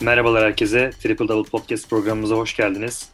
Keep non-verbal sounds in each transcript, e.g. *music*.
Merhabalar herkese. Triple Double Podcast programımıza hoş geldiniz.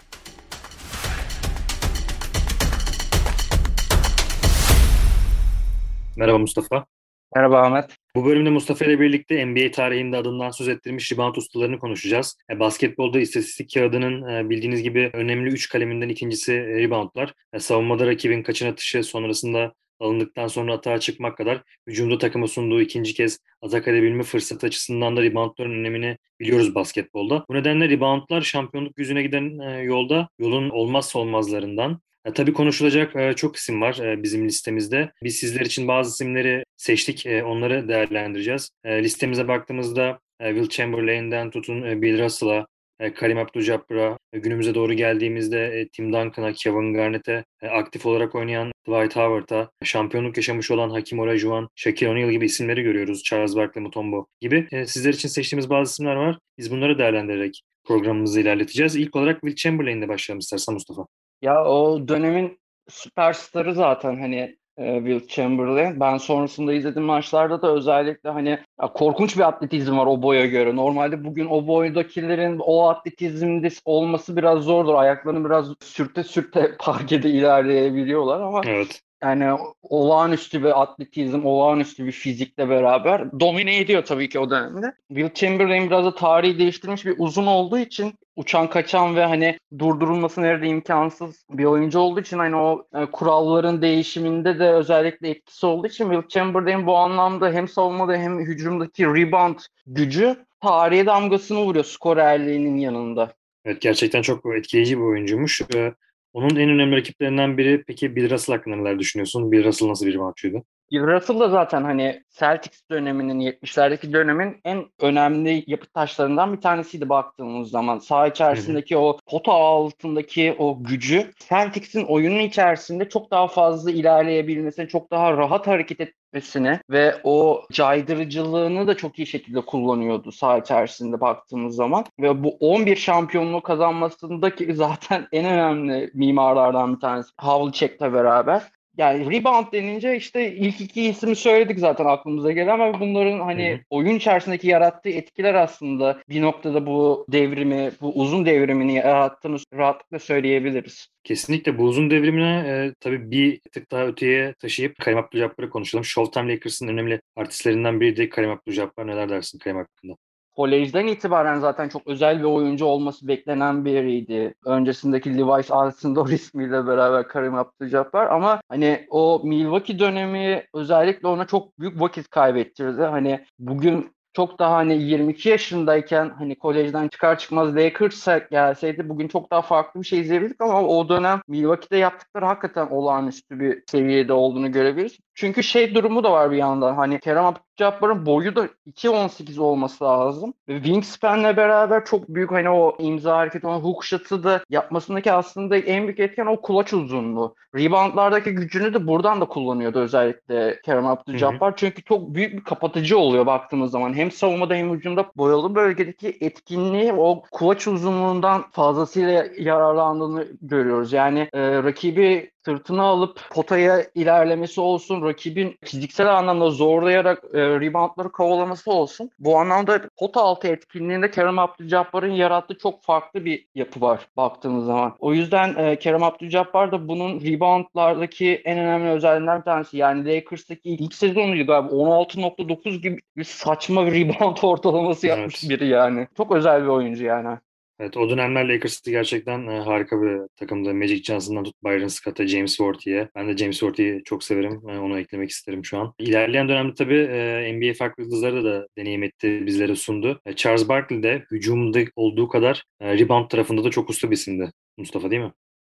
Merhaba Mustafa. Merhaba Ahmet. Bu bölümde Mustafa ile birlikte NBA tarihinde adından söz ettirmiş rebound ustalarını konuşacağız. E, basketbolda istatistik kağıdının e, bildiğiniz gibi önemli 3 kaleminden ikincisi e, reboundlar. Savunmada rakibin kaçın atışı sonrasında alındıktan sonra atağa çıkmak kadar hücumda takıma sunduğu ikinci kez atak edebilme fırsatı açısından da reboundların önemini biliyoruz basketbolda. Bu nedenle reboundlar şampiyonluk yüzüne giden yolda yolun olmazsa olmazlarından. E, tabii konuşulacak e, çok isim var e, bizim listemizde. Biz sizler için bazı isimleri seçtik, e, onları değerlendireceğiz. E, listemize baktığımızda e, Will Chamberlain'den tutun e, Bill Russell'a, e, Karim Abdul-Jabbar'a, e, günümüze doğru geldiğimizde e, Tim Duncan'a, Kevin Garnett'e, e, aktif olarak oynayan Dwight Howard'a, şampiyonluk yaşamış olan Hakim Olajuwon, Shaquille O'Neal gibi isimleri görüyoruz. Charles Barkley, Mutombo gibi. E, sizler için seçtiğimiz bazı isimler var. Biz bunları değerlendirerek programımızı ilerleteceğiz. İlk olarak Will Chamberlain'le başlayalım istersen Mustafa. Ya o dönemin süperstarı zaten hani e, Will Chamberlain. Ben sonrasında izlediğim maçlarda da özellikle hani korkunç bir atletizm var o boya göre. Normalde bugün o boydakilerin o atletizmde olması biraz zordur. Ayaklarını biraz sürte sürte *laughs* parkede ilerleyebiliyorlar ama evet yani olağanüstü bir atletizm, olağanüstü bir fizikle beraber domine ediyor tabii ki o dönemde. Will Chamberlain biraz da tarihi değiştirmiş bir uzun olduğu için uçan kaçan ve hani durdurulması nerede imkansız bir oyuncu olduğu için hani o e, kuralların değişiminde de özellikle etkisi olduğu için Will Chamberlain bu anlamda hem savunmada hem hücumdaki rebound gücü tarihe damgasını vuruyor skorerliğinin yanında. Evet gerçekten çok etkileyici bir oyuncuymuş. Ee, onun en önemli rakiplerinden biri peki Bill Russell hakkında neler düşünüyorsun? Bill Russell nasıl bir maçıydı? Russell da zaten hani Celtics döneminin 70'lerdeki dönemin en önemli yapı taşlarından bir tanesiydi baktığımız zaman. Saha içerisindeki o pota altındaki o gücü Celtics'in oyunun içerisinde çok daha fazla ilerleyebilmesine, çok daha rahat hareket etmesine ve o caydırıcılığını da çok iyi şekilde kullanıyordu saha içerisinde baktığımız zaman. Ve bu 11 şampiyonluğu kazanmasındaki zaten en önemli mimarlardan bir tanesi Havlicek'le beraber yani rebound denince işte ilk iki ismi söyledik zaten aklımıza gelen ama bunların hani Hı-hı. oyun içerisindeki yarattığı etkiler aslında bir noktada bu devrimi, bu uzun devrimini yarattığını rahatlıkla söyleyebiliriz. Kesinlikle bu uzun devrimine e, tabii bir tık daha öteye taşıyıp Karim Abdul-Jabbar'ı konuşalım. Showtime Lakers'ın önemli artistlerinden biri de Karim Abdul-Jabbar. Neler dersin Karim hakkında? Kolejden itibaren zaten çok özel bir oyuncu olması beklenen biriydi. Öncesindeki Levi's Alcindor ismiyle beraber Karim Abdul-Jabbar ama hani o Milwaukee dönemi özellikle ona çok büyük vakit kaybettirdi. Hani bugün çok daha hani 22 yaşındayken hani kolejden çıkar çıkmaz Lakers'a gelseydi bugün çok daha farklı bir şey izleyebilirdik ama o dönem Milwaukee'de yaptıkları hakikaten olağanüstü bir seviyede olduğunu görebiliriz. Çünkü şey durumu da var bir yandan hani Kerem Abdülcabbar'ın boyu da 2.18 olması lazım. Ve Wingspan'le beraber çok büyük hani o imza hareketi, o hook shot'ı da yapmasındaki aslında en büyük etken o kulaç uzunluğu. Reboundlardaki gücünü de buradan da kullanıyordu özellikle Kerem Abdülcabbar. Çünkü çok büyük bir kapatıcı oluyor baktığımız zaman. Hem savunmada hem hücumda boyalı bölgedeki etkinliği o kulaç uzunluğundan fazlasıyla yararlandığını görüyoruz. Yani e, rakibi sırtına alıp potaya ilerlemesi olsun, rakibin fiziksel anlamda zorlayarak e, reboundları kovalaması olsun. Bu anlamda pota altı etkinliğinde Kerem Abdülcabbar'ın yarattığı çok farklı bir yapı var baktığımız zaman. O yüzden e, Kerem Abdülcabbar da bunun reboundlardaki en önemli özelliklerinden bir tanesi. Yani Lakers'taki ilk sezonuydu galiba 16.9 gibi bir saçma bir rebound *laughs* ortalaması yapmış evet. biri yani. Çok özel bir oyuncu yani. Evet o dönemler Lakers'ı gerçekten e, harika bir takımdı. Magic Johnson'dan tut Byron Scott'a, James Worthy'ye. Ben de James Worthy'yi çok severim. E, onu eklemek isterim şu an. İlerleyen dönemde tabii e, NBA farklı yıldızları da deneyim etti, bizlere sundu. E, Charles Barkley de hücumda olduğu kadar e, rebound tarafında da çok usta bir isimdi. Mustafa değil mi?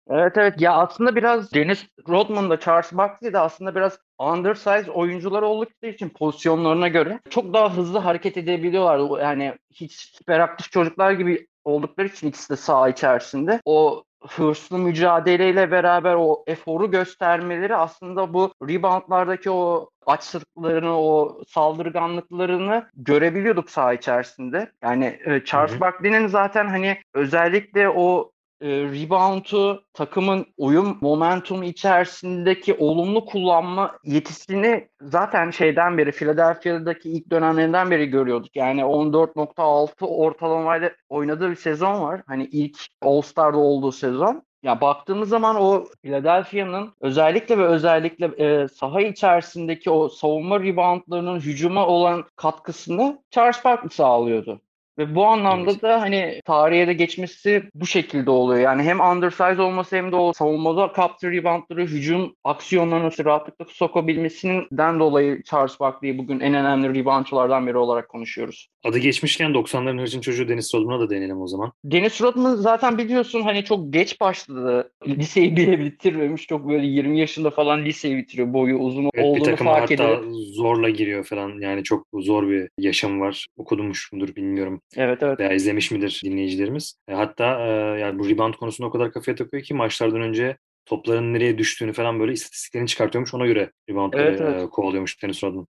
Evet evet ya aslında biraz Dennis Rodman da Charles Barkley de aslında biraz undersize oyuncular oldukları için pozisyonlarına göre çok daha hızlı hareket edebiliyorlar. Yani hiç hiperaktif çocuklar gibi oldukları için ikisi de saha içerisinde o hırslı mücadeleyle beraber o eforu göstermeleri aslında bu reboundlardaki o açlıklarını, o saldırganlıklarını görebiliyorduk saha içerisinde. Yani Charles Barkley'nin zaten hani özellikle o e, rebound'u takımın oyun momentum içerisindeki olumlu kullanma yetisini zaten şeyden beri Philadelphia'daki ilk dönemlerinden beri görüyorduk. Yani 14.6 ortalamayla oynadığı bir sezon var. Hani ilk All-Star'da olduğu sezon. Ya baktığımız zaman o Philadelphia'nın özellikle ve özellikle e, saha içerisindeki o savunma reboundlarının hücuma olan katkısını Charles Barkley sağlıyordu. Ve bu anlamda da hani tarihe de geçmesi bu şekilde oluyor. Yani hem undersize olması hem de o savunmada kaptı reboundları hücum aksiyonlarını rahatlıkla sokabilmesinden dolayı Charles Barkley'i bugün en önemli reboundçılardan biri olarak konuşuyoruz. Adı geçmişken 90'ların hırsın çocuğu Dennis Rodman'a da değinelim o zaman. Dennis Rodman zaten biliyorsun hani çok geç başladı. Liseyi bile bitirmemiş. Çok böyle 20 yaşında falan liseyi bitiriyor. Boyu uzun evet, olduğunu bir fark hatta ediyor. zorla giriyor falan. Yani çok zor bir yaşam var. Okudumuş mudur bilmiyorum. Evet evet. Veya izlemiş midir dinleyicilerimiz. E, hatta e, yani bu rebound konusunda o kadar kafaya takıyor ki maçlardan önce topların nereye düştüğünü falan böyle istatistiklerini çıkartıyormuş. Ona göre reboundları evet, evet. E, kovalıyormuş Dennis Rodman.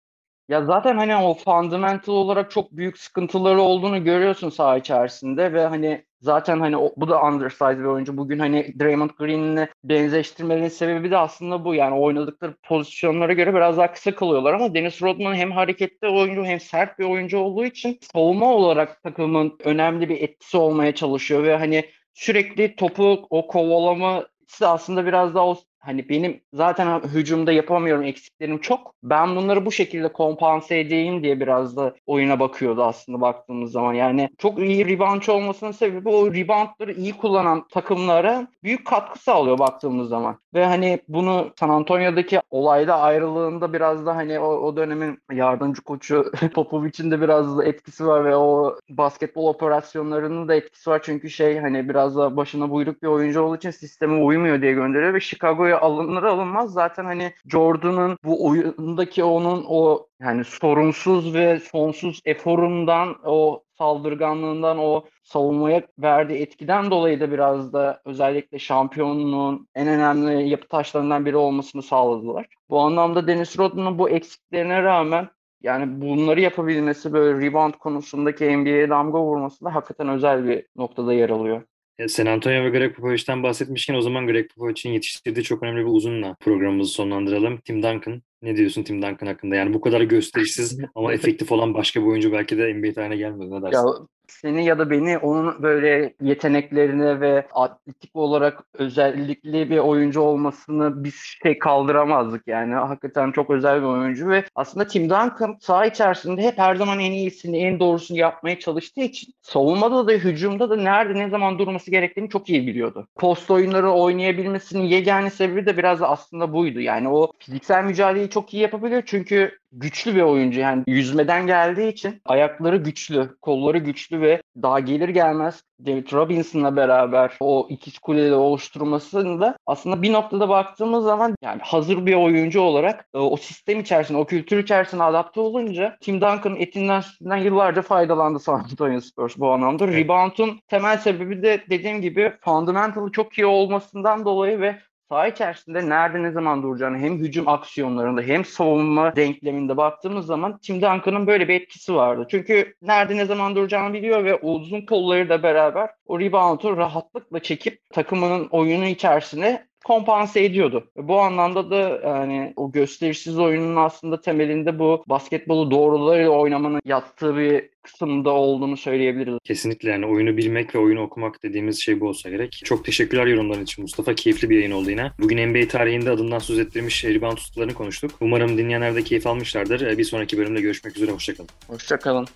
Ya zaten hani o fundamental olarak çok büyük sıkıntıları olduğunu görüyorsun saha içerisinde ve hani zaten hani o, bu da undersized bir oyuncu. Bugün hani Draymond Green'le benzeştirmenin sebebi de aslında bu. Yani oynadıkları pozisyonlara göre biraz daha kısa kalıyorlar ama Dennis Rodman hem hareketli oyuncu hem sert bir oyuncu olduğu için savunma olarak takımın önemli bir etkisi olmaya çalışıyor ve hani sürekli topu o kovalama aslında biraz daha o Hani benim zaten hücumda yapamıyorum eksiklerim çok. Ben bunları bu şekilde kompanse edeyim diye biraz da oyuna bakıyordu aslında baktığımız zaman. Yani çok iyi reboundçı olmasının sebebi o reboundları iyi kullanan takımlara büyük katkı sağlıyor baktığımız zaman. Ve hani bunu San Antonio'daki olayda ayrılığında biraz da hani o, o dönemin yardımcı koçu *laughs* Popovic'in de biraz da etkisi var ve o basketbol operasyonlarının da etkisi var. Çünkü şey hani biraz da başına buyruk bir oyuncu olduğu için sisteme uymuyor diye gönderiyor ve Chicago'ya alınır alınmaz zaten hani Jordan'ın bu oyundaki onun o yani sorunsuz ve sonsuz eforundan o saldırganlığından o savunmaya verdiği etkiden dolayı da biraz da özellikle şampiyonluğun en önemli yapı taşlarından biri olmasını sağladılar. Bu anlamda Dennis Rodman'ın bu eksiklerine rağmen yani bunları yapabilmesi böyle rebound konusundaki NBA'ye damga vurması da hakikaten özel bir noktada yer alıyor. E, San Antonio ve Greg Popovich'ten bahsetmişken o zaman Greg Popovich'in yetiştirdiği çok önemli bir uzunla programımızı sonlandıralım. Tim Duncan. Ne diyorsun Tim Duncan hakkında? Yani bu kadar gösterişsiz ama efektif olan başka bir oyuncu belki de NBA tarihine gelmedi. Ne dersin? Ya, seni ya da beni onun böyle yeteneklerine ve atletik olarak özellikli bir oyuncu olmasını biz şey kaldıramazdık yani. Hakikaten çok özel bir oyuncu ve aslında Tim Duncan saha içerisinde hep her zaman en iyisini, en doğrusunu yapmaya çalıştığı için savunmada da hücumda da nerede ne zaman durması gerektiğini çok iyi biliyordu. Post oyunları oynayabilmesinin yegane sebebi de biraz da aslında buydu. Yani o fiziksel mücadeleyi çok iyi yapabiliyor çünkü güçlü bir oyuncu. Yani yüzmeden geldiği için ayakları güçlü, kolları güçlü ve daha gelir gelmez David Robinson'la beraber o ikiz kuleli oluşturmasında aslında bir noktada baktığımız zaman yani hazır bir oyuncu olarak e, o sistem içerisinde, o kültür içerisinde adapte olunca Tim Duncan'ın etinden sütünden yıllarca faydalandı San Antonio Spurs bu anlamda. Evet. Rebound'un temel sebebi de dediğim gibi fundamental'ı çok iyi olmasından dolayı ve saha içerisinde nerede ne zaman duracağını hem hücum aksiyonlarında hem savunma denkleminde baktığımız zaman Tim Duncan'ın böyle bir etkisi vardı. Çünkü nerede ne zaman duracağını biliyor ve uzun kolları da beraber o rebound'u rahatlıkla çekip takımının oyunu içerisine kompanse ediyordu. Bu anlamda da yani o gösterişsiz oyunun aslında temelinde bu basketbolu doğrularıyla oynamanın yattığı bir kısımda olduğunu söyleyebiliriz. Kesinlikle yani oyunu bilmek ve oyunu okumak dediğimiz şey bu olsa gerek. Çok teşekkürler yorumların için Mustafa. Keyifli bir yayın oldu yine. Bugün NBA tarihinde adından söz ettirmiş rebound ustalarını konuştuk. Umarım dinleyenler de keyif almışlardır. Bir sonraki bölümde görüşmek üzere. Hoşçakalın. Hoşçakalın.